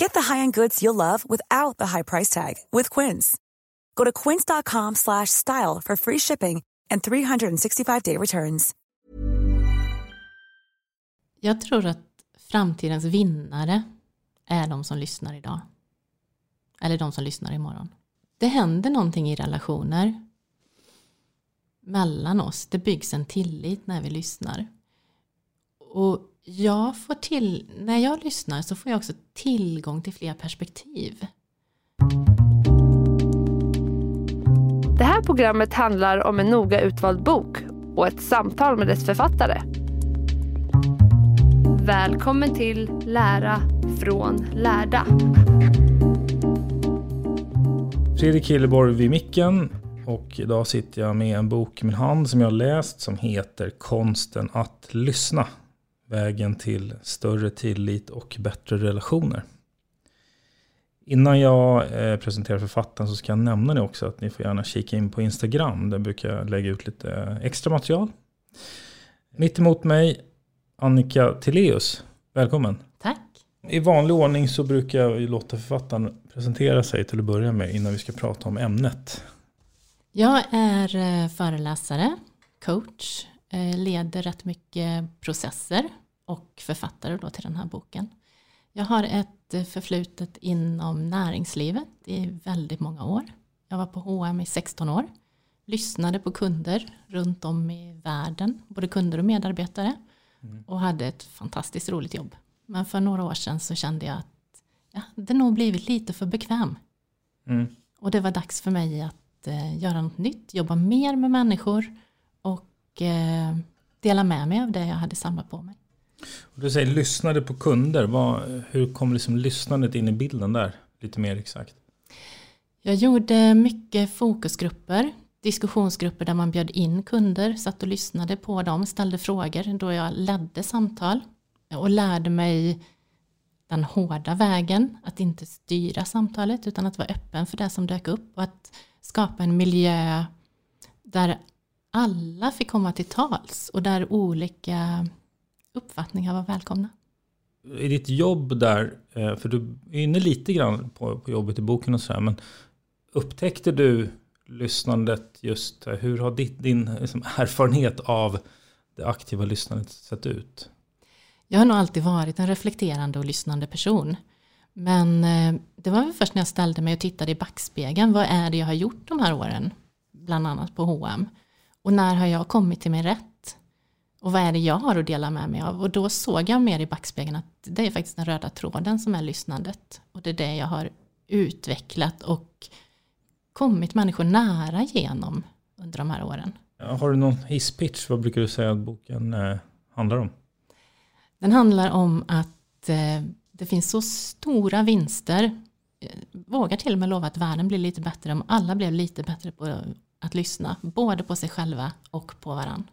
Get the high-end goods you'll love without the high price tag with Quince. Go to quince.com slash style for free shipping and 365-day returns. Jag tror att framtidens vinnare är de som lyssnar idag. Eller de som lyssnar imorgon. Det händer någonting i relationer mellan oss. Det byggs en tillit när vi lyssnar. Och jag får till, när jag lyssnar så får jag också tillgång till fler perspektiv. Det här programmet handlar om en noga utvald bok och ett samtal med dess författare. Välkommen till Lära från lärda. Fredrik Hilleborg vid micken och idag sitter jag med en bok i min hand som jag har läst som heter Konsten att lyssna. Vägen till större tillit och bättre relationer. Innan jag eh, presenterar författaren så ska jag nämna det också att ni får gärna kika in på Instagram. Där brukar jag lägga ut lite extra material. Mitt emot mig Annika Tileus. Välkommen. Tack. I vanlig ordning så brukar jag låta författaren presentera sig till att börja med innan vi ska prata om ämnet. Jag är eh, föreläsare, coach, leder rätt mycket processer och författare då till den här boken. Jag har ett eh, förflutet inom näringslivet i väldigt många år. Jag var på H&M i 16 år. Lyssnade på kunder runt om i världen, både kunder och medarbetare. Och hade ett fantastiskt roligt jobb. Men för några år sedan så kände jag att ja, det nog blivit lite för bekväm. Mm. Och det var dags för mig att eh, göra något nytt, jobba mer med människor eh, dela med mig av det jag hade samlat på mig. Och du säger lyssnade på kunder. Vad, hur kom liksom lyssnandet in i bilden där? Lite mer exakt. Jag gjorde mycket fokusgrupper, diskussionsgrupper där man bjöd in kunder, satt och lyssnade på dem, ställde frågor då jag ledde samtal och lärde mig den hårda vägen, att inte styra samtalet utan att vara öppen för det som dök upp och att skapa en miljö där alla fick komma till tals och där olika uppfattningar var välkomna. I ditt jobb där, eh, för du är inne lite grann på, på jobbet i boken och så här, men upptäckte du lyssnandet just, eh, hur har ditt, din liksom, erfarenhet av det aktiva lyssnandet sett ut? Jag har nog alltid varit en reflekterande och lyssnande person. Men eh, det var väl först när jag ställde mig och tittade i backspegeln. Vad är det jag har gjort de här åren? Bland annat på H&M. Och när har jag kommit till min rätt? Och vad är det jag har att dela med mig av? Och då såg jag mer i backspegeln att det är faktiskt den röda tråden som är lyssnandet. Och det är det jag har utvecklat och kommit människor nära genom under de här åren. Har du någon hisspitch? Vad brukar du säga att boken eh, handlar om? Den handlar om att eh, det finns så stora vinster. Jag vågar till och med lova att världen blir lite bättre om alla blev lite bättre på att lyssna. Både på sig själva och på varandra.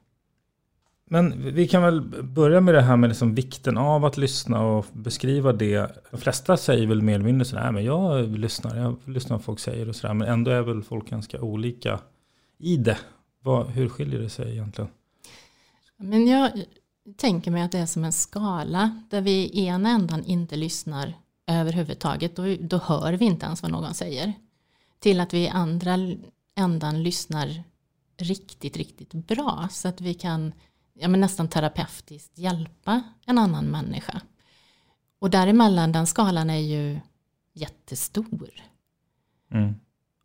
Men vi kan väl börja med det här med liksom vikten av att lyssna och beskriva det. De flesta säger väl mer eller mindre sådär, men jag lyssnar, jag lyssnar vad folk säger och sådär. Men ändå är väl folk ganska olika i det. Vad, hur skiljer det sig egentligen? Men jag tänker mig att det är som en skala där vi i ena ändan inte lyssnar överhuvudtaget. Då, då hör vi inte ens vad någon säger. Till att vi i andra ändan lyssnar riktigt, riktigt bra. Så att vi kan ja, men nästan terapeutiskt hjälpa en annan människa. Och däremellan, den skalan är ju jättestor. Mm.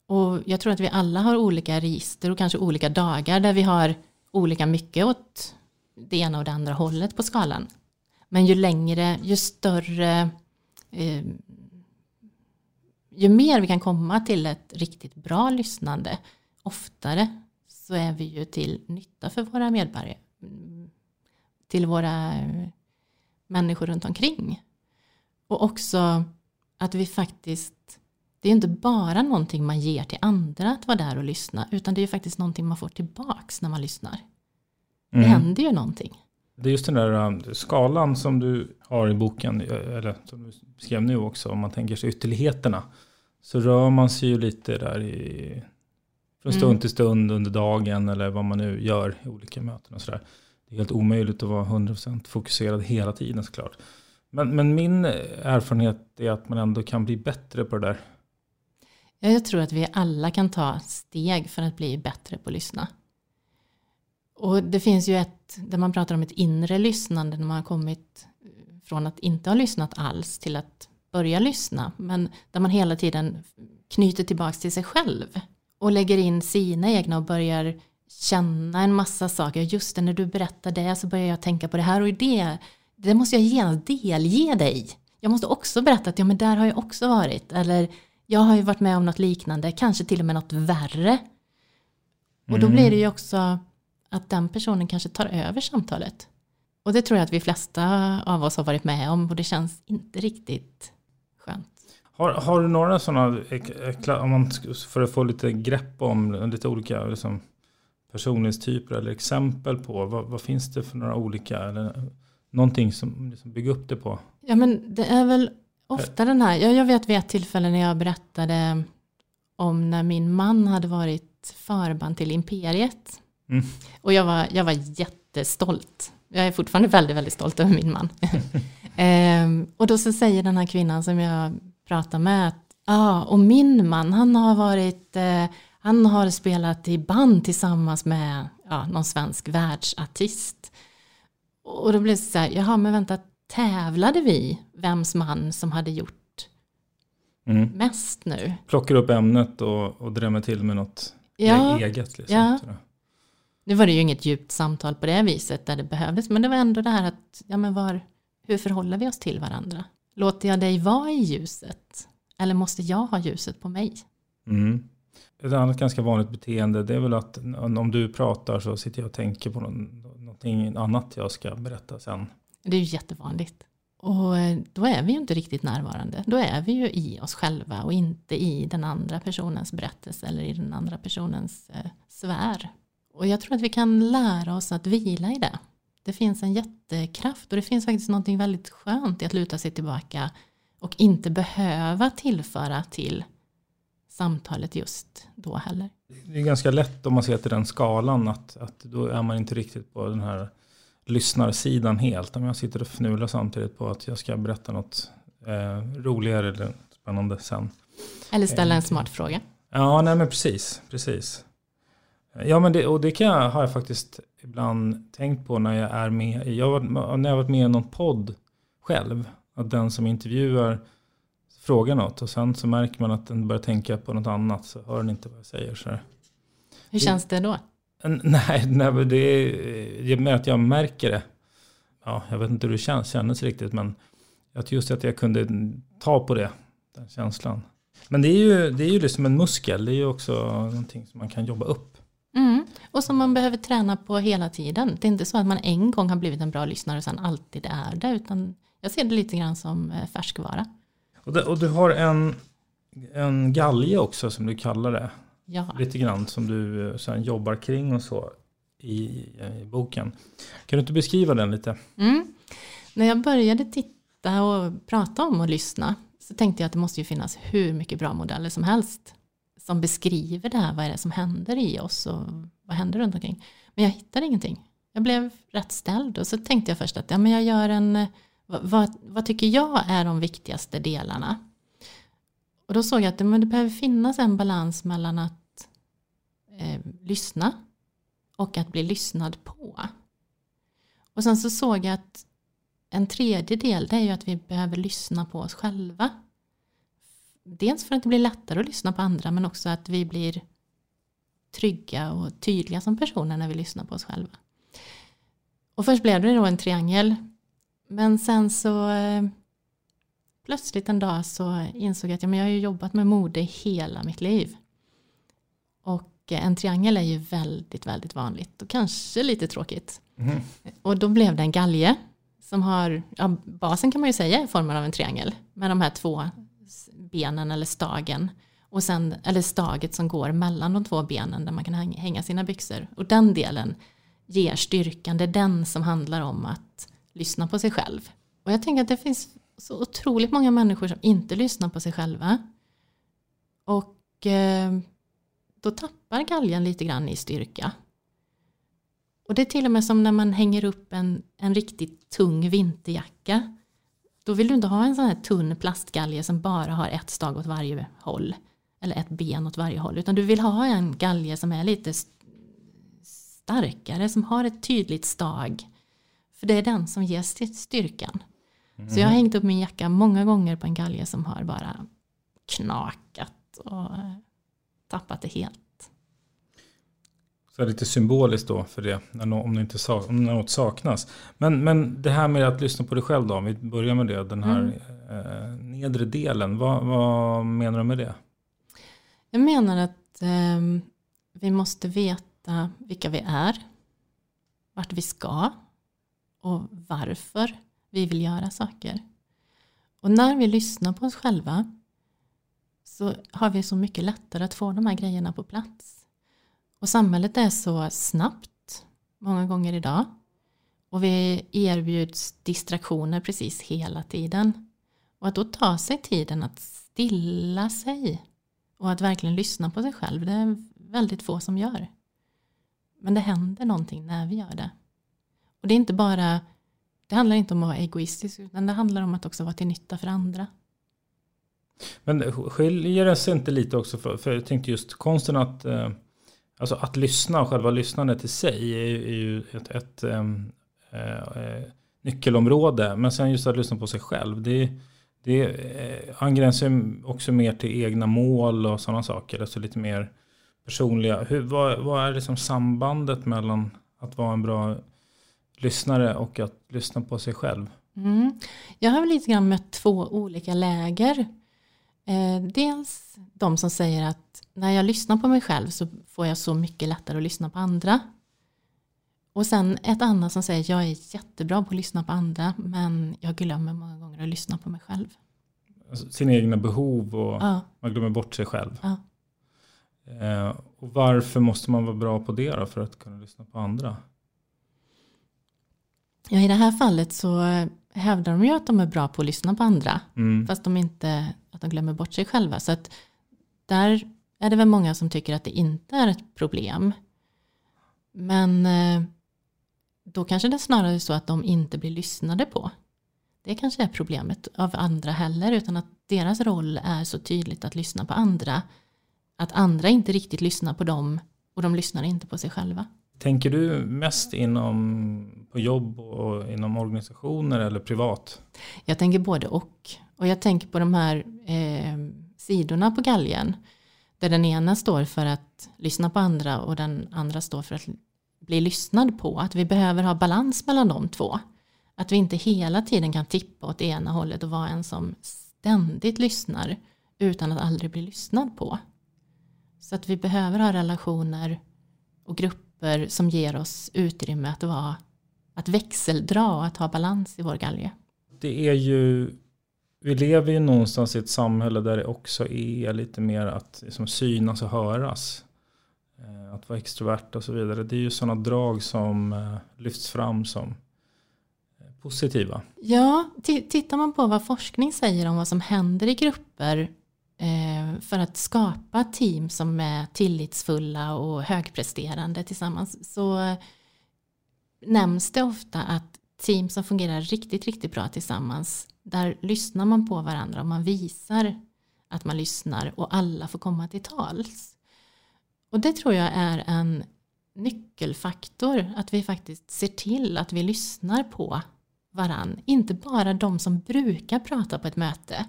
Och jag tror att vi alla har olika register och kanske olika dagar där vi har olika mycket åt det ena och det andra hållet på skalan. Men ju längre, ju större, eh, ju mer vi kan komma till ett riktigt bra lyssnande oftare så är vi ju till nytta för våra medborgare. Till våra människor runt omkring. Och också att vi faktiskt, det är inte bara någonting man ger till andra att vara där och lyssna, utan det är ju faktiskt någonting man får tillbaks när man lyssnar. Det Mm. händer ju någonting. Det är just den där um, skalan som du har i boken, eh, eller som du skrev nu också, om man tänker sig ytterligheterna. Så rör man sig ju lite där i, från stund Mm. till stund under dagen eller vad man nu gör i olika möten och sådär. Det är helt omöjligt att vara 100% fokuserad hela tiden såklart. Men, men min erfarenhet är att man ändå kan bli bättre på det där. Ja, Jag tror att vi alla kan ta steg för att bli bättre på att lyssna. Och det finns ju ett, där man pratar om ett inre lyssnande när man har kommit från att inte ha lyssnat alls till att börja lyssna. Men där man hela tiden knyter tillbaka till sig själv. Och lägger in sina egna och börjar känna en massa saker. Just det, när du berättar det så börjar jag tänka på det här och det. Det måste jag genast delge dig. Jag måste också berätta att ja, men där har jag också varit. Eller jag har ju varit med om något liknande, kanske till och med något värre. Och då blir det ju också att den personen kanske tar över samtalet. Och det tror jag att vi flesta av oss har varit med om och det känns inte riktigt skönt. Har, har du några sådana, om man, för att få lite grepp om lite olika liksom, personlighetstyper eller exempel på, vad, vad finns det för några olika, eller någonting som liksom bygger upp det på? Ja men det är väl ofta den här, jag, jag vet vid ett tillfälle när jag berättade om när min man hade varit förband till Imperiet. Mm. Och jag var, jag var jättestolt. Jag är fortfarande väldigt, väldigt stolt över min man. ehm, och då så säger den här kvinnan som jag pratar med att ja, och min man han har varit, eh, han har spelat i band tillsammans med ja, någon svensk världsartist. Och då blev det så här, jaha men vänta, tävlade vi vems man som hade gjort Mm. mest nu? Plockar upp ämnet och, och drämmer till med något Ja, eget. Liksom, ja. Nu var det ju inget djupt samtal på det viset där det behövdes, men det var ändå det här att, ja men var, hur förhåller vi oss till varandra? Låter jag dig vara i ljuset? Eller måste jag ha ljuset på mig? Mm. Ett annat ganska vanligt beteende det är väl att om du pratar så sitter jag och tänker på någon, någonting annat jag ska berätta sen. Det är ju jättevanligt. Och eh, då är vi ju inte riktigt närvarande. Då är vi ju i oss själva och inte i den andra personens berättelse eller i den andra personens eh, sfär. Och jag tror att vi kan lära oss att vila i det. Det finns en jättekraft och det finns faktiskt någonting väldigt skönt i att luta sig tillbaka och inte behöva tillföra till samtalet just då heller. Det är ganska lätt om man ser till den skalan att, att då är man inte riktigt på den här lyssnarsidan helt. Om jag sitter och fnular samtidigt på att jag ska berätta något eh, roligare eller spännande sen. Eller ställa en smart fråga. Ja, nej men precis. precis. Ja, men det, och det kan jag, har jag faktiskt ibland tänkt på när jag är med. Jag när jag har varit med i någon podd själv. Att den som intervjuar frågar något och sen så märker man att den börjar tänka på något annat så hör den inte vad jag säger. Så. Hur känns det då? Nej, nej det är menar att jag märker det. Ja, jag vet inte hur det känns, kändes riktigt, men att just att jag kunde ta på det, den känslan. Men det är ju, det är ju liksom en muskel, det är ju också någonting som man kan jobba upp. Mm. Och som man behöver träna på hela tiden. Det är inte så att man en gång har blivit en bra lyssnare och sen alltid är det. Utan jag ser det lite grann som eh, färskvara. Och, det, och du har en, en galge också som du kallar det. Ja. Lite grann som du eh, sen jobbar kring och så i, i boken. Kan du inte beskriva den lite? Mm. När jag började titta och prata om och lyssna så tänkte jag att det måste ju finnas hur mycket bra modeller som helst som beskriver det här, vad är det som händer i oss och vad händer runt omkring. Men jag hittade ingenting. jag blev rätt ställd och så tänkte jag först att ja, men jag gör en, vad, vad tycker jag är de viktigaste delarna? Och då såg jag att men det behöver finnas en balans mellan att eh, lyssna och att bli lyssnad på. Och sen så såg jag att en tredje del det är ju att vi behöver lyssna på oss själva. Dels för att det blir lättare att lyssna på andra men också att vi blir trygga och tydliga som personer när vi lyssnar på oss själva. Och först blev det då en triangel. Men sen så eh, plötsligt en dag så insåg jag att ja, men jag har ju jobbat med mode hela mitt liv. Och en triangel är ju väldigt, väldigt vanligt och kanske lite tråkigt. Mm. Och då blev det en galge som har, ja, basen kan man ju säga är formen av en triangel med de här två benen eller stagen och sen, eller staget som går mellan de två benen där man kan hänga sina byxor. Och den delen ger styrkan, det är den som handlar om att lyssna på sig själv. Och jag tänker att det finns så otroligt många människor som inte lyssnar på sig själva. Och eh, då tappar galgen lite grann i styrka. Och det är till och med som när man hänger upp en, en riktigt tung vinterjacka. Då vill du inte ha en sån här tunn plastgalge som bara har ett stag åt varje håll. Eller ett ben åt varje håll. Utan du vill ha en galge som är lite starkare, som har ett tydligt stag. För det är den som ger styrkan. Mm. Så jag har hängt upp min jacka många gånger på en galge som har bara knakat och tappat det helt. Så lite symboliskt då för det, om, det inte sak, om något saknas. Men, men det här med att lyssna på dig själv då, om vi börjar med det, den här mm. eh, nedre delen, vad, vad, menar du med det? Jag menar att eh, vi måste veta vilka vi är, vart vi ska och varför vi vill göra saker. Och när vi lyssnar på oss själva så har vi så mycket lättare att få de här grejerna på plats. Och samhället är så snabbt många gånger idag. Och vi erbjuds distraktioner precis hela tiden. Och att då ta sig tiden att stilla sig och att verkligen lyssna på sig själv, det är väldigt få som gör. Men det händer någonting när vi gör det. Och det är inte bara, det handlar inte om att vara egoistisk, utan det handlar om att också vara till nytta för andra. Men skiljer det sig inte lite också, för, för jag tänkte just konsten att, eh, alltså att lyssna, själva lyssnandet i sig är, är ju ett, ett um, uh, nyckelområde. Men sen just att lyssna på sig själv, det, det uh, angränsar också mer till egna mål och sådana saker. Alltså lite mer personliga. Hur, vad, vad är liksom sambandet mellan att vara en bra lyssnare och att lyssna på sig själv? Mm. Jag har lite grann mött två olika läger. Eh, dels de som säger att när jag lyssnar på mig själv så får jag så mycket lättare att lyssna på andra. Och sen ett annat som säger jag är jättebra på att lyssna på andra men jag glömmer många gånger att lyssna på mig själv. Alltså, sina egna behov och ja. man glömmer bort sig själv. Ja. Eh, och varför måste man vara bra på det då för att kunna lyssna på andra? Ja, I det här fallet så hävdar de ju att de är bra på att lyssna på andra. Mm. Fast de inte att de glömmer bort sig själva. Så att där är det väl många som tycker att det inte är ett problem. Men eh, då kanske det är snarare så att de inte blir lyssnade på. Det kanske är problemet av andra heller. Utan att deras roll är så tydligt att lyssna på andra. Att andra inte riktigt lyssnar på dem och de lyssnar inte på sig själva. Tänker du mest inom på jobb och inom organisationer eller privat? Jag tänker både och. Och jag tänker på de här eh, sidorna på galgen. Där den ena står för att lyssna på andra och den andra står för att bli lyssnad på. Att vi behöver ha balans mellan de två. Att vi inte hela tiden kan tippa åt ena hållet och vara en som ständigt lyssnar utan att aldrig bli lyssnad på. Så att vi behöver ha relationer och grupper som ger oss utrymme att vara att växeldra och att ha balans i vår galge. Det är ju vi lever ju någonstans i ett samhälle där det också är lite mer att liksom, synas och höras. Eh, att vara extrovert och så vidare. Det är ju sådana drag som eh, lyfts fram som eh, positiva. Ja, tittar man på vad forskning säger om vad som händer i grupper Eh, för att skapa team som är tillitsfulla och högpresterande tillsammans så nämns det ofta att team som fungerar riktigt, riktigt bra tillsammans, där lyssnar man på varandra och man visar att man lyssnar och alla får komma till tals. Och det tror jag är en nyckelfaktor, att vi faktiskt ser till att vi lyssnar på varann. Inte bara de som brukar prata på ett möte,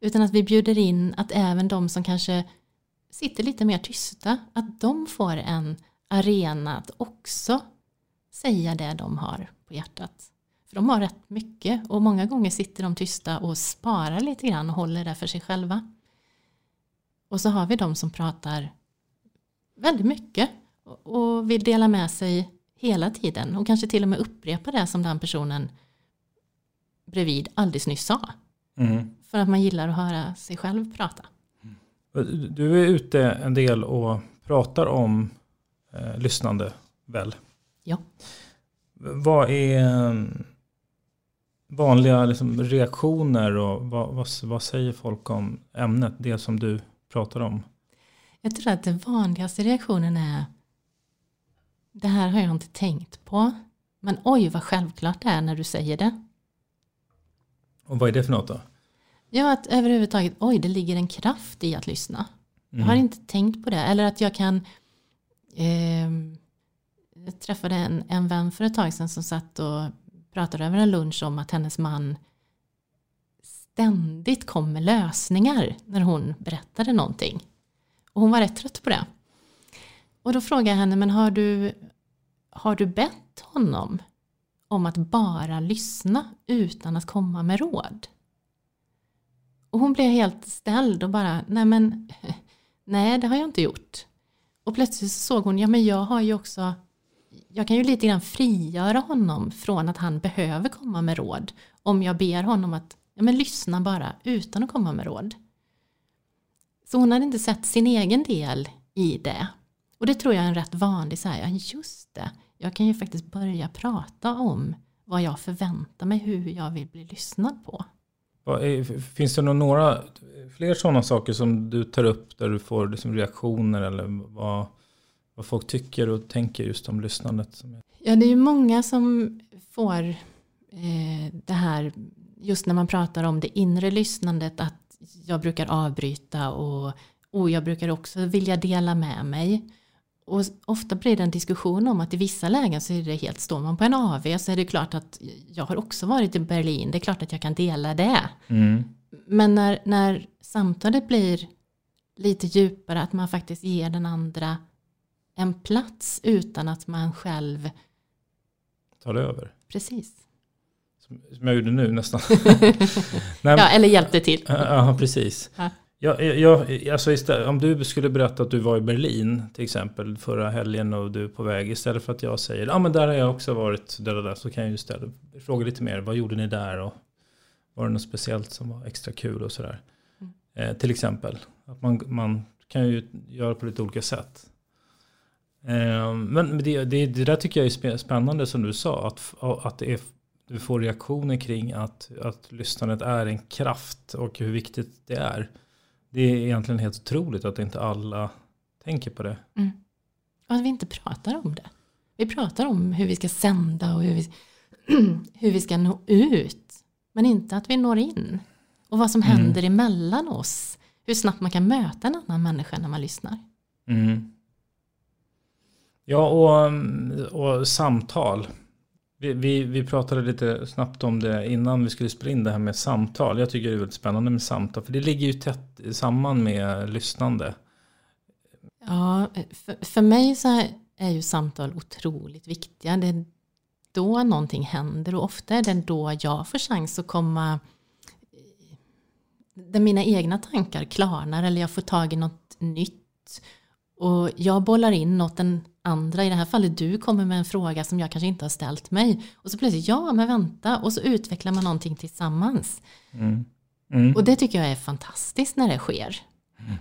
utan att vi bjuder in att även de som kanske sitter lite mer tysta, att de får en arena att också säga det de har på hjärtat. För de har rätt mycket och många gånger sitter de tysta och sparar lite grann och håller det för sig själva. Och så har vi de som pratar väldigt mycket och vill dela med sig hela tiden och kanske till och med upprepa det som den personen bredvid alldeles nyss sa. Mm. För att man gillar att höra sig själv prata. Du är ute en del och pratar om eh, lyssnande väl? Ja. Vad är vanliga liksom, reaktioner och vad, vad, vad, säger folk om ämnet, det som du pratar om? Jag tror att den vanligaste reaktionen är det här har jag inte tänkt på. Men oj vad självklart det är när du säger det. Och vad är det för något då? Ja, att överhuvudtaget, oj det ligger en kraft i att lyssna. Mm. Jag har mm. inte tänkt på det. Eller att jag kan eh, Jag träffade en, en vän för ett tag sedan som satt och pratade över en lunch om att hennes man ständigt kom med lösningar när hon berättade någonting. Och hon var rätt trött på det. Och då frågade jag henne, men har du, har du bett honom om att bara lyssna utan att komma med råd? Och hon blev helt ställd och bara, nej men, nej det har jag inte gjort. Och plötsligt såg hon, ja men jag har ju också, jag kan ju lite grann frigöra honom från att han behöver komma med råd. Om jag ber honom att, ja men lyssna bara utan att komma med råd. Så hon hade inte sett sin egen del i det. Och det tror jag är en rätt vanlig så här, ja just det, jag kan ju faktiskt börja prata om vad jag förväntar mig, hur jag vill bli lyssnad på. Finns det några fler sådana saker som du tar upp där du får liksom reaktioner eller vad, vad folk tycker och tänker just om lyssnandet? Ja, det är ju många som får eh, det här, just när man pratar om det inre lyssnandet, att jag brukar avbryta och, och jag brukar också vilja dela med mig. Och ofta blir det en diskussion om att i vissa lägen så är det helt, står man på en AV så är det klart att jag har också varit i Berlin, det är klart att jag kan dela det. Mm. Men när, när samtalet blir lite djupare, att man faktiskt ger den andra en plats utan att man själv tar över. Precis. Som, som jag gjorde nu nästan. ja, eller hjälpte till. Ja, precis. Ja. Ja, jag, alltså istället, om du skulle berätta att du var i Berlin till exempel förra helgen och du är på väg. Istället för att jag säger ja ah, men där har jag också varit där där. Så kan jag ju istället fråga lite mer. Vad gjorde ni där? Och var det något speciellt som var extra kul och sådär. Mm. Eh, till exempel. Att man, man kan ju göra på lite olika sätt. Eh, men det, det, det, där tycker jag är spännande som du sa. Att, att är, du får reaktioner kring att, att lyssnandet är en kraft och hur viktigt det är. Det är egentligen helt otroligt att inte alla tänker på det. Mm. Och att vi inte pratar om det. Vi pratar om hur vi ska sända och hur vi, hur vi ska nå ut. Men inte att vi når in. Och vad som mm. händer emellan oss. Hur snabbt man kan möta en annan människa när man lyssnar. Mm. Ja, och, och samtal. Vi, vi, vi, pratade lite snabbt om det innan vi skulle spela in det här med samtal. Jag tycker det är väldigt spännande med samtal. För det ligger ju tätt samman med lyssnande. Ja, för, för mig så är ju samtal otroligt viktiga. Det är då någonting händer och ofta är det då jag får chans att komma där mina egna tankar klarnar eller jag får tag i något nytt. Och jag bollar in något den andra, i det här fallet du, kommer med en fråga som jag kanske inte har ställt mig. Och så plötsligt, ja men vänta, och så utvecklar man någonting tillsammans. Mm. Mm. Och det tycker jag är fantastiskt när det sker. Mm.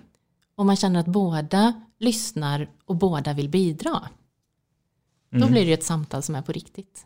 Och man känner att båda lyssnar och båda vill bidra. Då mm. blir det ett samtal som är på riktigt.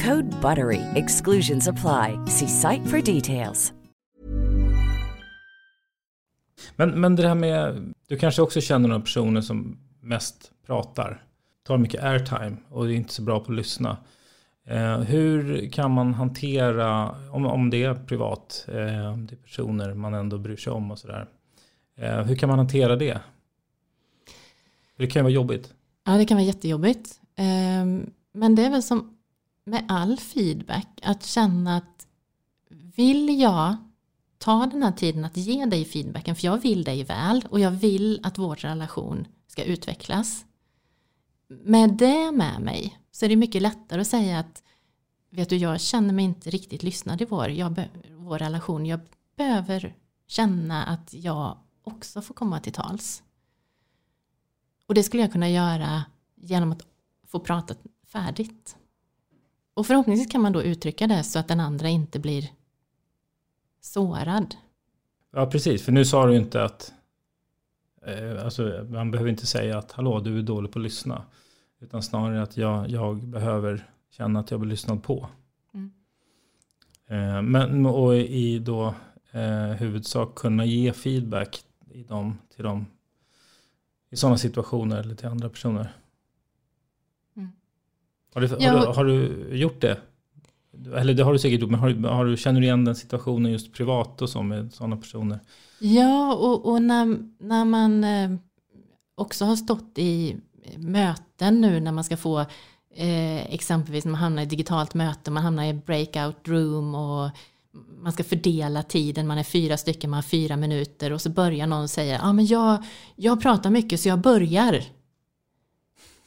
Code BUTTERY. Exclusions apply. See site for details. Men, men det här med, du kanske också känner några personer som mest pratar, tar mycket airtime och är inte så bra på att lyssna. Eh, hur kan man hantera, om, om det är privat, eh, det är personer man ändå bryr sig om och sådär. Eh, hur kan man hantera det? Det kan ju vara jobbigt. Ja, det kan vara jättejobbigt. Ehm, Men det är väl som med all feedback, att känna att vill jag ta den här tiden att ge dig feedbacken, för jag vill dig väl och jag vill att vår relation ska utvecklas. Med det med mig så är det mycket lättare att säga att vet du, jag känner mig inte riktigt lyssnad i vår, jag be, vår relation. Jag behöver känna att jag också får komma till tals. Och det skulle jag kunna göra genom att få prata färdigt. Och förhoppningsvis kan man då uttrycka det så att den andra inte blir sårad. Ja, precis. För nu sa du inte att eh, alltså, man behöver inte säga att hallå, du är dålig på att lyssna. Utan snarare att jag, jag behöver känna att jag blir lyssnad på. Mm. Eh, men och i då eh, huvudsak kunna ge feedback i dem, till dem i sådana situationer eller till andra personer. Har, du, har, Ja. du, har du gjort det? Eller det har du säkert gjort, men har har du, känner du igen den situationen just privat och så med sådana personer? Ja, och, och när, när man eh, också har stått i möten nu när man ska få eh, exempelvis när man hamnar i digitalt möte, man hamnar i breakout room och man ska fördela tiden, man är fyra stycken, man har fyra minuter och så börjar någon säga, ja ah, men jag, jag pratar mycket så jag börjar.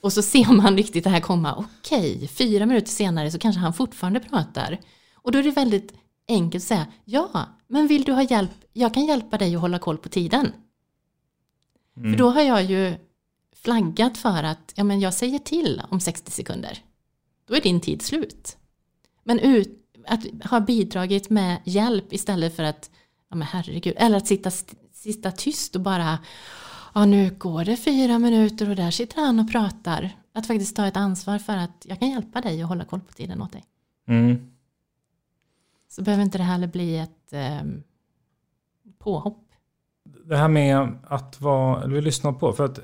Och så ser man riktigt det här komma, okej, fyra minuter senare så kanske han fortfarande pratar. Och då är det väldigt enkelt att säga, ja, men vill du ha hjälp, jag kan hjälpa dig att hålla koll på tiden. För då har jag ju flaggat för att, ja men jag säger till om 60 sekunder. Då är din tid slut. Men ut, att ha bidragit med hjälp istället för att, ja men herregud, eller att sitta, sitta tyst och bara, ja nu går det fyra minuter och där sitter han och pratar. Att faktiskt ta ett ansvar för att jag kan hjälpa dig att hålla koll på tiden åt dig. Mm. Så behöver inte det heller bli ett eh, påhopp. Det här med att vara, eller lyssna på, för att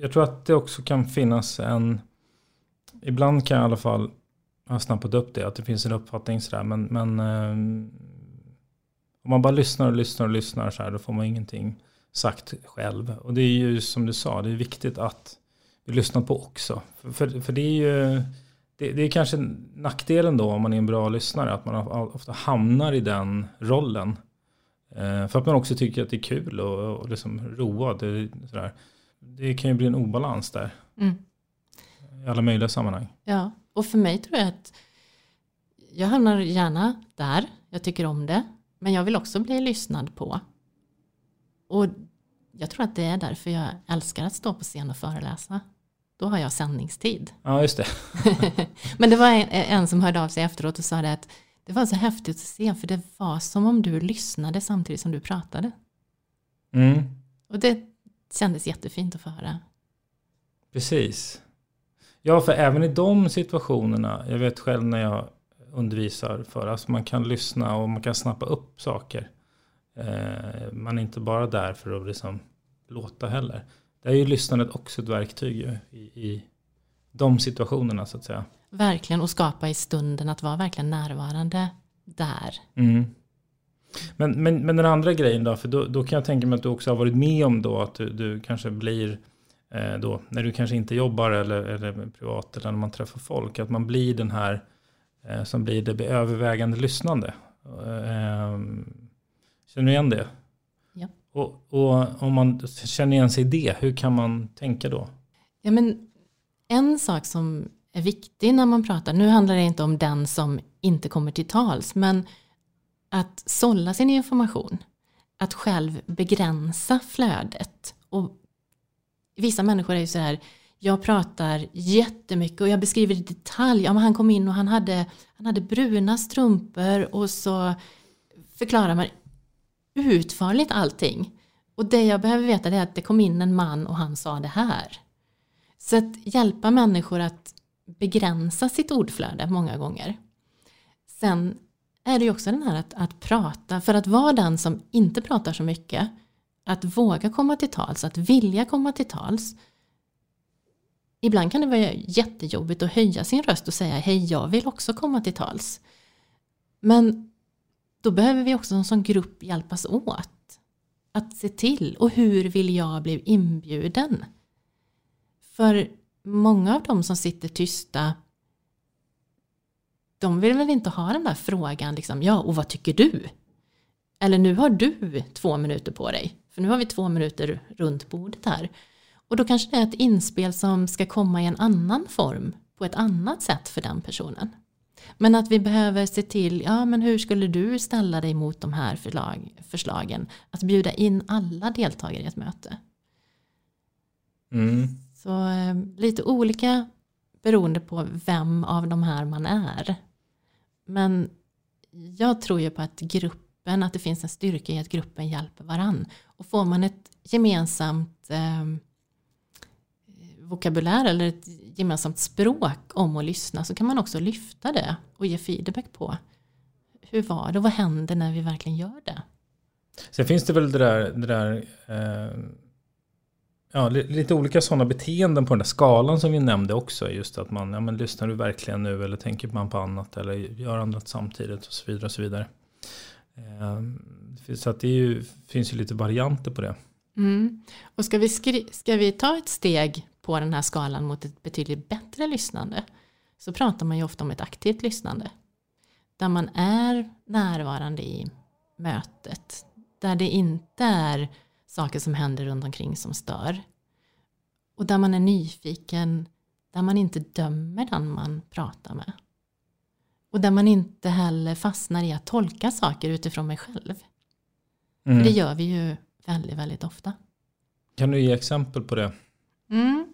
jag tror att det också kan finnas en, ibland kan jag i alla fall ha snappat upp det, att det finns en uppfattning sådär, men, men eh, om man bara lyssnar och lyssnar och lyssnar så här, då får man ingenting sagt själv. Och det är ju som du sa, det är viktigt att vi lyssnar på också. För, för, för det är ju, det, det är kanske nackdelen då om man är en bra lyssnare. Att man ofta hamnar i den rollen. Eh, för att man också tycker att det är kul och, och liksom road. Det, sådär. det kan ju bli en obalans där. Mm. I alla möjliga sammanhang. Ja, och för mig tror jag att jag hamnar gärna där. Jag tycker om det. Men jag vill också bli lyssnad på. Och jag tror att det är därför jag älskar att stå på scen och föreläsa. Då har jag sändningstid. Ja, just det. Men det var en, en, som hörde av sig efteråt och sa det att det var så häftigt att se för det var som om du lyssnade samtidigt som du pratade. Mm. Och det kändes jättefint att få höra. Precis. Ja, för även i de situationerna, jag vet själv när jag undervisar för, alltså man kan lyssna och man kan snappa upp saker. Eh, man är inte bara där för att liksom låta heller. Det är ju lyssnandet också ett verktyg ju, i, i de situationerna så att säga. Verkligen, och skapa i stunden, att vara verkligen närvarande där. Mm. Men, men, men den andra grejen då, för då, då, kan jag tänka mig att du också har varit med om då att du, du kanske blir eh, då, när du kanske inte jobbar eller, eller privat eller när man träffar folk, att man blir den här eh, som blir det övervägande lyssnande. Eh, känner du igen det? Ja. Och, och om man känner igen sig i det, hur kan man tänka då? Ja, men en sak som är viktig när man pratar, nu handlar det inte om den som inte kommer till tals, men att sålla sin information, att själv begränsa flödet. Och vissa människor är ju så här, jag pratar jättemycket och jag beskriver i detalj, ja, men han kom in och han hade, han hade bruna strumpor och så förklarar man utförligt allting. Och det jag behöver veta är att det kom in en man och han sa det här. Så att hjälpa människor att begränsa sitt ordflöde många gånger. Sen är det ju också den här att, att prata, för att vara den som inte pratar så mycket, att våga komma till tals, att vilja komma till tals. Ibland kan det vara jättejobbigt att höja sin röst och säga hej, jag vill också komma till tals. Men då behöver vi också som grupp hjälpas åt. Att se till, och hur vill jag bli inbjuden? För många av de som sitter tysta de vill väl inte ha den där frågan, liksom, ja och vad tycker du? Eller nu har du två minuter på dig, för nu har vi två minuter runt bordet här. Och då kanske det är ett inspel som ska komma i en annan form, på ett annat sätt för den personen. Men att vi behöver se till, ja men hur skulle du ställa dig mot de här förslag, förslagen? Att bjuda in alla deltagare i ett möte. Mm. Så eh, lite olika beroende på vem av de här man är. Men jag tror ju på att gruppen, att det finns en styrka i att gruppen hjälper varann. Och får man ett gemensamt eh, vokabulär eller ett gemensamt språk om att lyssna så kan man också lyfta det och ge feedback på hur var det och vad händer när vi verkligen gör det. Sen finns det väl det där, det där eh, ja, lite olika sådana beteenden på den där skalan som vi nämnde också. Just att man, ja men lyssnar du verkligen nu eller tänker man på annat eller gör annat samtidigt och så vidare. Och så vidare. Eh, så att det ju, finns ju lite varianter på det. Mm. Och ska vi, ska vi ta ett steg på den här skalan mot ett betydligt bättre lyssnande så pratar man ju ofta om ett aktivt lyssnande. Där man är närvarande i mötet. Där det inte är saker som händer runt omkring som stör. Och där man är nyfiken, där man inte dömer den man pratar med. Och där man inte heller fastnar i att tolka saker utifrån mig själv. Mm. För det gör vi ju väldigt, väldigt ofta. Kan du ge exempel på det? Mm.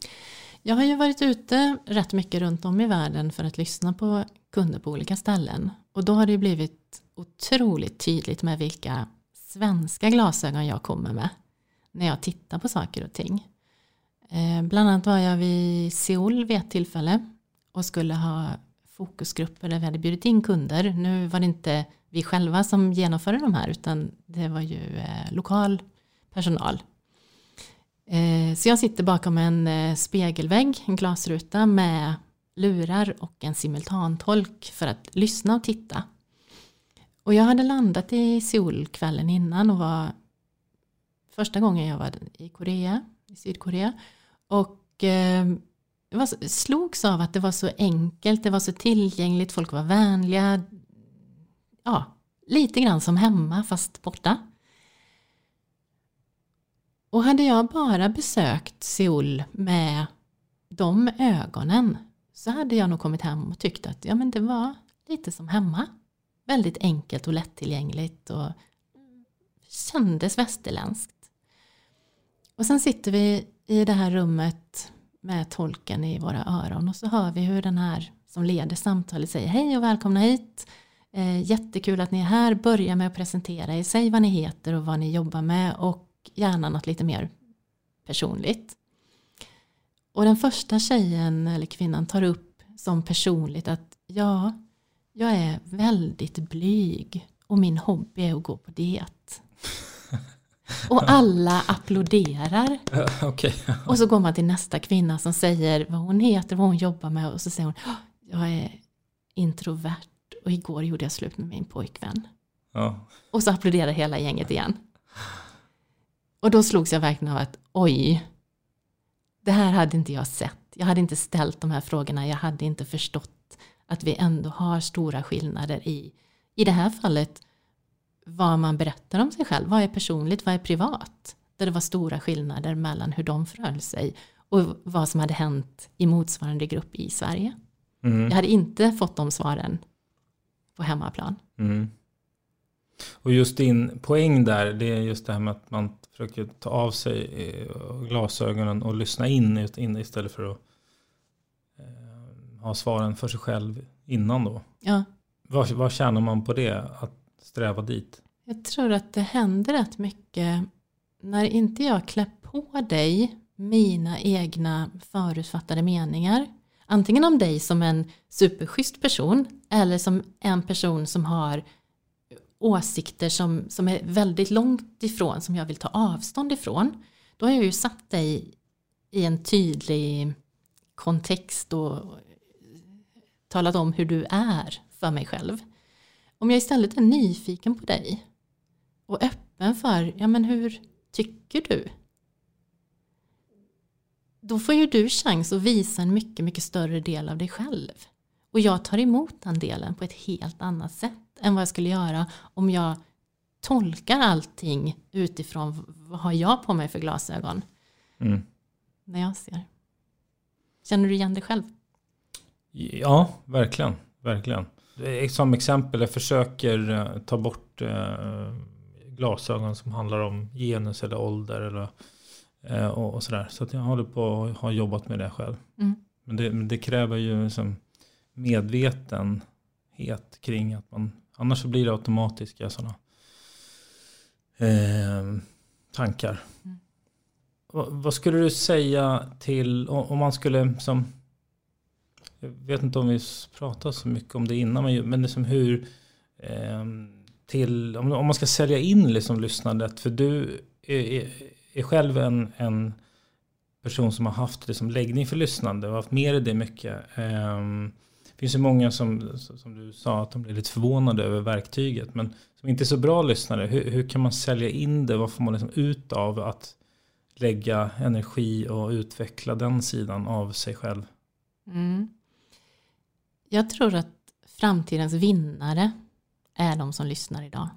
Jag har ju varit ute rätt mycket runt om i världen för att lyssna på kunder på olika ställen. Och då har det blivit otroligt tydligt med vilka svenska glasögon jag kommer med när jag tittar på saker och ting. Eh, bland annat var jag vid Seoul vid ett tillfälle och skulle ha fokusgrupper där vi hade bjudit in kunder. Nu var det inte vi själva som genomförde de här utan det var ju eh, lokal personal Eh, så jag sitter bakom en eh, spegelvägg, en glasruta med lurar och en simultantolk för att lyssna och titta. Och jag hade landat i Seoul kvällen innan och var första gången jag var i Korea, i Sydkorea. Och eh, var, slogs av att det var så enkelt, det var så tillgängligt, folk var vänliga. Ja, lite grann som hemma fast borta. Och hade jag bara besökt Seoul med de ögonen så hade jag nog kommit hem och tyckt att ja, men det var lite som hemma. Väldigt enkelt och lättillgängligt och kändes västerländskt. Och sen sitter vi i det här rummet med tolken i våra öron och så hör vi hur den här som leder samtalet säger hej och välkomna hit. Eh, jättekul att ni är här. Börja med att presentera er. Säg vad ni heter och vad ni jobbar med och gärna något lite mer personligt. Och den första tjejen eller kvinnan tar upp som personligt att ja, jag är väldigt blyg och min hobby är att gå på diet. Och alla applåderar. okay. Och så går man till nästa kvinna som säger vad hon heter, vad hon jobbar med och så säger hon jag är introvert och igår gjorde jag slut med min pojkvän. Och så applåderar hela gänget igen. Och då slogs jag verkligen av att oj, det här hade inte jag sett. Jag hade inte ställt de här frågorna, jag hade inte förstått att vi ändå har stora skillnader i, i det här fallet, vad man berättar om sig själv. Vad är personligt, vad är privat? Där det var stora skillnader mellan hur de förhöll sig och vad som hade hänt i motsvarande grupp i Sverige. Mm. Jag hade inte fått de svaren på hemmaplan. Mm. Och just din poäng där, det är just det här med att man försöker ta av sig eh, glasögonen och lyssna in, istället för att eh, ha svaren för sig själv innan då. Ja. Vad, vad tjänar man på det, att sträva dit? Jag tror att det händer rätt mycket när inte jag klär på dig mina egna förutfattade meningar. Antingen om dig som en superschysst person eller som en person som har åsikter som, som är väldigt långt ifrån, som jag vill ta avstånd ifrån. Då har jag ju satt dig i en tydlig kontext och talat om hur du är för mig själv. Om jag istället är nyfiken på dig och öppen för, ja men hur tycker du? Då får ju du chans att visa en mycket, mycket större del av dig själv. Och jag tar emot den delen på ett helt annat sätt än vad jag skulle göra om jag tolkar allting utifrån vad har jag på mig för glasögon. Mm. När jag ser. Känner du igen dig själv? Ja, verkligen. verkligen. Som exempel, jag försöker eh, ta bort eh, glasögon som handlar om genus eller ålder eller, eh, och, sådär. Så jag håller på och har jobbat med det själv. Mm. Men det, det, kräver ju liksom medvetenhet kring att man Annars så blir det automatiska sådana eh, tankar. Mm. Vad, vad skulle du säga till, om man skulle som jag vet inte om vi pratar så mycket om det innan, men, men liksom hur eh, till, om, om man ska sälja in liksom lyssnandet, för du är, är själv en, en person som har haft liksom läggning för lyssnande och haft med i det mycket. Det finns ju många som, som du sa, att de blir lite förvånade över verktyget. Men som inte är så bra lyssnare, hur, hur kan man sälja in det? Vad får man liksom ut av att lägga energi och utveckla den sidan av sig själv? Mm. Jag tror att framtidens vinnare är de som lyssnar idag.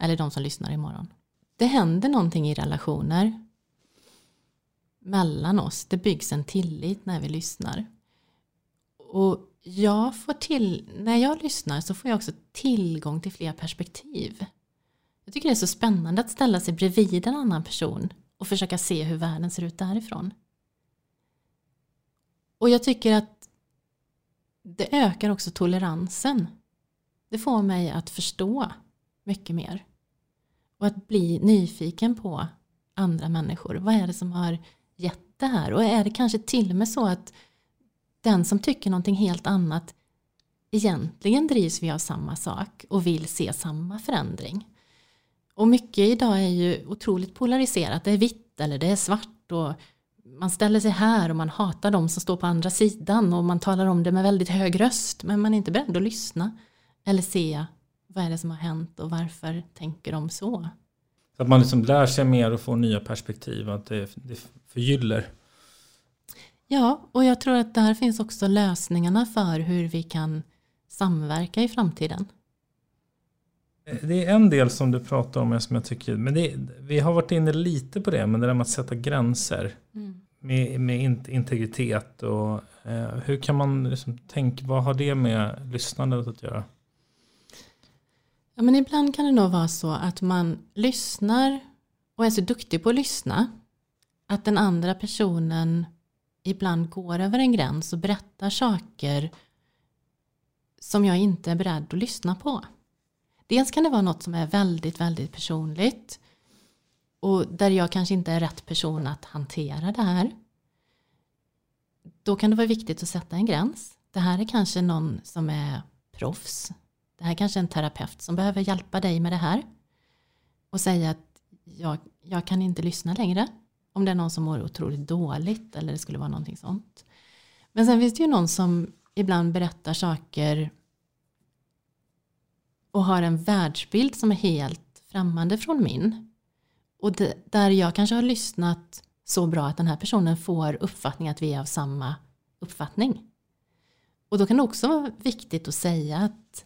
Eller de som lyssnar imorgon. Det händer någonting i relationer mellan oss. Det byggs en tillit när vi lyssnar. Och jag får till, när jag lyssnar så får jag också tillgång till fler perspektiv. Jag tycker det är så spännande att ställa sig bredvid en annan person och försöka se hur världen ser ut därifrån. Och jag tycker att det ökar också toleransen. Det får mig att förstå mycket mer. Och att bli nyfiken på andra människor. Vad är det som har gett det här? Och är det kanske till och med så att den som tycker någonting helt annat egentligen drivs vi av samma sak och vill se samma förändring. Och mycket idag är ju otroligt polariserat. Det är vitt eller det är svart och man ställer sig här och man hatar de som står på andra sidan och man talar om det med väldigt hög röst men man är inte beredd att lyssna eller se vad är det som har hänt och varför tänker de så. Så att man liksom lär sig mer och får nya perspektiv, att det, det förgyller Ja, och jag tror att där finns också lösningarna för hur vi kan samverka i framtiden. Det är en del som du pratar om som jag tycker, men det, vi har varit inne lite på det, men det där med att sätta gränser. Mm. Med, med integritet och eh, hur kan man liksom tänka, vad har det med lyssnandet att göra? Ja, men ibland kan det nog vara så att man lyssnar och är så duktig på att lyssna att den andra personen ibland går över en gräns och berättar saker som jag inte är beredd att lyssna på. Dels kan det vara något som är väldigt, väldigt personligt och där jag kanske inte är rätt person att hantera det här. Då kan det vara viktigt att sätta en gräns. Det här är kanske någon som är proffs. Det här kanske är en terapeut som behöver hjälpa dig med det här. Och säga att jag, jag kan inte lyssna längre. Om det är någon som mår otroligt dåligt eller det skulle vara någonting sånt. Men sen finns det ju någon som ibland berättar saker och har en världsbild som är helt främmande från min. Och det, där jag kanske har lyssnat så bra att den här personen får uppfattning att vi är av samma uppfattning. Och då kan det också vara viktigt att säga att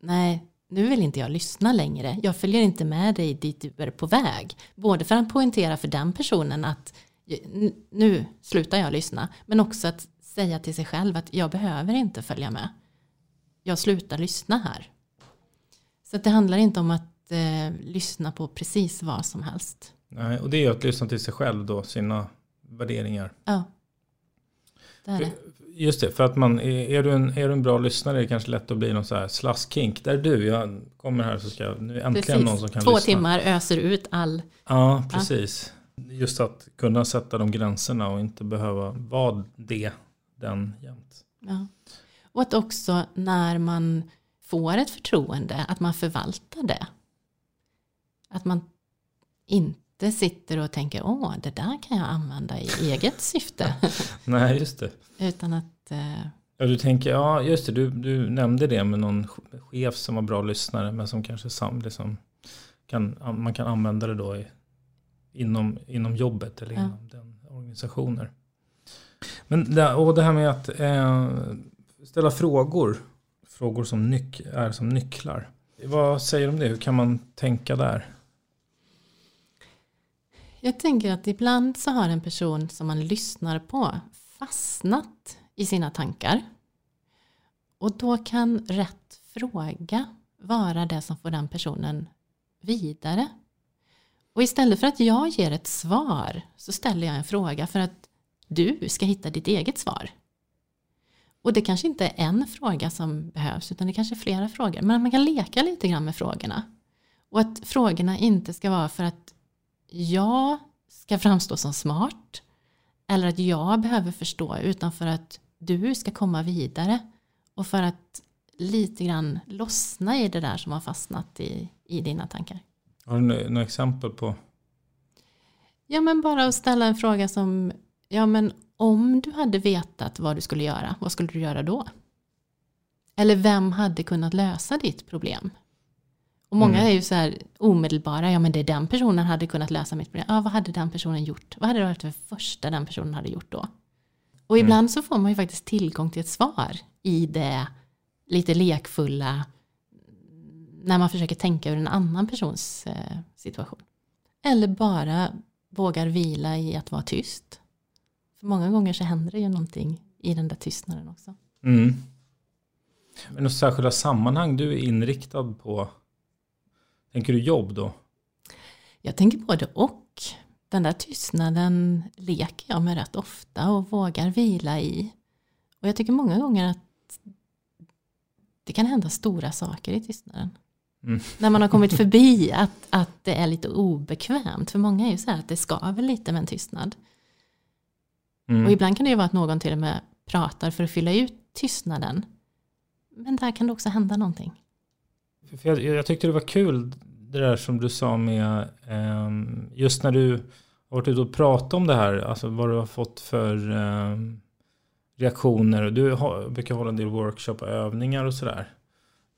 nej, nu vill inte jag lyssna längre. Jag följer inte med dig dit du är på väg. Både för att poängtera för den personen att nu slutar jag lyssna. Men också att säga till sig själv att jag behöver inte följa med. Jag slutar lyssna här. Så det handlar inte om att eh, lyssna på precis vad som helst. Nej, och det är att lyssna till sig själv då, sina värderingar. Ja, det är det. Just det, för att man, är, du en, är du en bra lyssnare är det kanske lätt att bli någon så här slaskkink. Där du, jag kommer här så ska jag, nu äntligen precis. någon som kan Två lyssna. Två timmar öser ut all... Ja, precis. Ja. Just att kunna sätta de gränserna och inte behöva vara det, den jämt. Ja. Och att också när man får ett förtroende, att man förvaltar det. Att man inte sitter och tänker, åh, det där kan jag använda i eget syfte. Nej, just det. Utan att... Eh... Ja, du tänker, ja, just det, du, du nämnde det med någon chef som var bra lyssnare, men som kanske sam, liksom, kan, man kan använda det då i, inom, inom jobbet eller ja. inom den organisationer. Men det, och det här med att eh, ställa frågor frågor som nyc är som nycklar. Vad säger du om det? Hur kan man tänka där? Jag tänker att ibland så har en person som man lyssnar på fastnat i sina tankar. Och då kan rätt fråga vara det som får den personen vidare. Och istället för att jag ger ett svar så ställer jag en fråga för att du ska hitta ditt eget svar. Och det kanske inte är en fråga som behövs utan det kanske är flera frågor. Men man kan leka lite grann med frågorna. Och att frågorna inte ska vara för att jag ska framstå som smart. Eller att jag behöver förstå utan för att du ska komma vidare. Och för att lite grann lossna i det där som har fastnat i, i dina tankar. Har du några exempel på? Ja men bara att ställa en fråga som Ja men om du hade vetat vad du skulle göra, vad skulle du göra då? Eller vem hade kunnat lösa ditt problem? Och många mm. är ju så här omedelbara, ja men det är den personen hade kunnat lösa mitt problem. Ja, vad hade den personen gjort? Vad hade det varit det första den personen hade gjort då? Och mm. ibland så får man ju faktiskt tillgång till ett svar i det lite lekfulla när man försöker tänka ur en annan persons eh, situation. Eller bara vågar vila i att vara tyst. För många gånger så händer det ju någonting i den där tystnaden också. Mm. Men några särskilda sammanhang du är inriktad på? Tänker du jobb då? Jag tänker både och. Den där tystnaden leker jag med rätt ofta och vågar vila i. Och jag tycker många gånger att det kan hända stora saker i tystnaden. Mm. När man har kommit förbi att, att det är lite obekvämt. För många är ju så här att det skaver lite med en tystnad. Mm. Och ibland kan det ju vara att någon till och med pratar för att fylla ut tystnaden. Men där kan det också hända någonting. För jag, jag tyckte det var kul det där som du sa med eh, just när du har varit ute och pratat om det här, alltså vad du har fått för eh, reaktioner. Du har, brukar hålla en del workshop och övningar och sådär.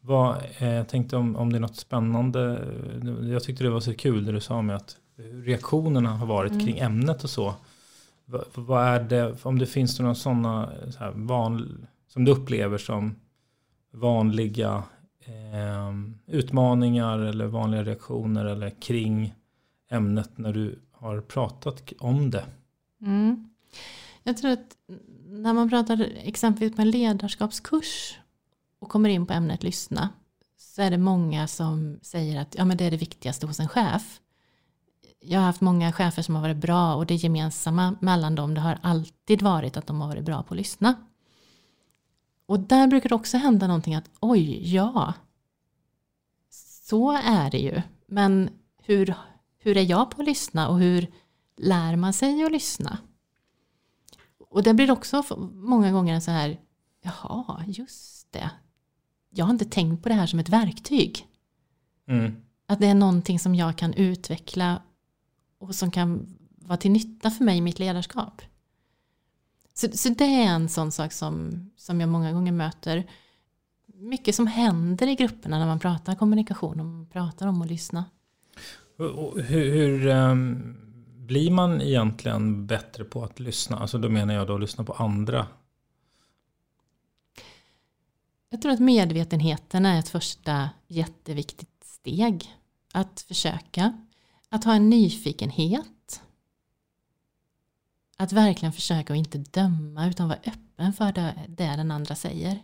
Vad, eh, jag tänkte om, om det är något spännande. Jag tyckte det var så kul det du sa med att reaktionerna har varit mm. kring ämnet och så. vad, vad är det, om det finns några sådana så van, som du upplever som vanliga eh, utmaningar eller vanliga reaktioner eller kring ämnet när du har pratat om det? Mm. Jag tror att när man pratar exempelvis med ledarskapskurs och kommer in på ämnet lyssna så är det många som säger att ja, men det är det viktigaste hos en chef. Jag har haft många chefer som har varit bra och det gemensamma mellan dem det har alltid varit att de har varit bra på att lyssna. Och där brukar det också hända någonting att oj, ja, så är det ju. Men hur, hur är jag på att lyssna och hur lär man sig att lyssna? Och det blir också många gånger så här, jaha, just det. Jag har inte tänkt på det här som ett verktyg. Mm. Att det är någonting som jag kan utveckla och som kan vara till nytta för mig i mitt ledarskap. Så, så det är en sån sak som, som jag många gånger möter. Mycket som händer i grupperna när man pratar kommunikation och man pratar om att lyssna. Hur, hur um, blir man egentligen bättre på att lyssna? Alltså då menar jag då att lyssna på andra. Jag tror att medvetenheten är ett första jätteviktigt steg. Att försöka. Att ha en nyfikenhet. Att verkligen försöka att inte döma utan vara öppen för det, det den andra säger.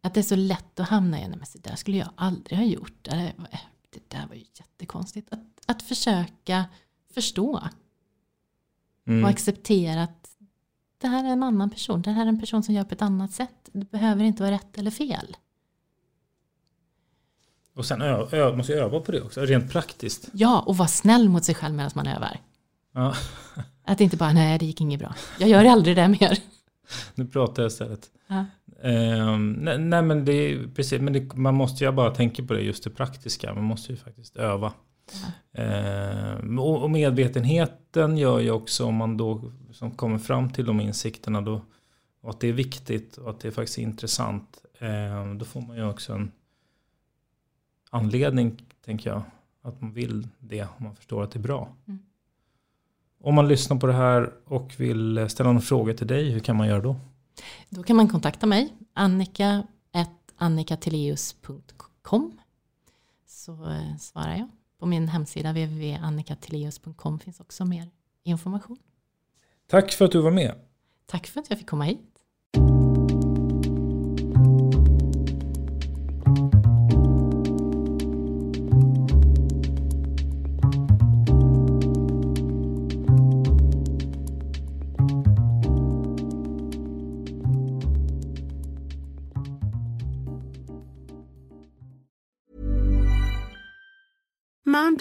Att det är så lätt att hamna i, nej men det där skulle jag aldrig ha gjort. Det, det där var ju jättekonstigt. Att, att försöka förstå. Mm. Och acceptera att det här är en annan person. Det här är en person som gör på ett annat sätt. Det behöver inte vara rätt eller fel. Och sen ö, ö, måste jag öva på det också, rent praktiskt. Ja, och vara snäll mot sig själv medan man övar. Ja. Att inte bara, nej det gick inget bra. Jag gör aldrig det mer. Nu pratar jag istället. Ja. Um, nej, nej, men det är precis, men det, man måste ju bara tänka på det, just det praktiska. Man måste ju faktiskt öva. Eh, och, medvetenheten gör ju också om man då som kommer fram till de insikterna då och att det är viktigt och att det faktiskt är intressant. Eh, då får man ju också en anledning, tänker jag, att man vill det om man förstår att det är bra. Mm. Om man lyssnar på det här och vill ställa någon fråga till dig, hur kan man göra då? Då kan man kontakta mig, annika annikateleus.com så eh, svarar jag. På min hemsida www.annikateleus.com finns också mer information. Tack för att du var med. Tack för att jag fick komma hit.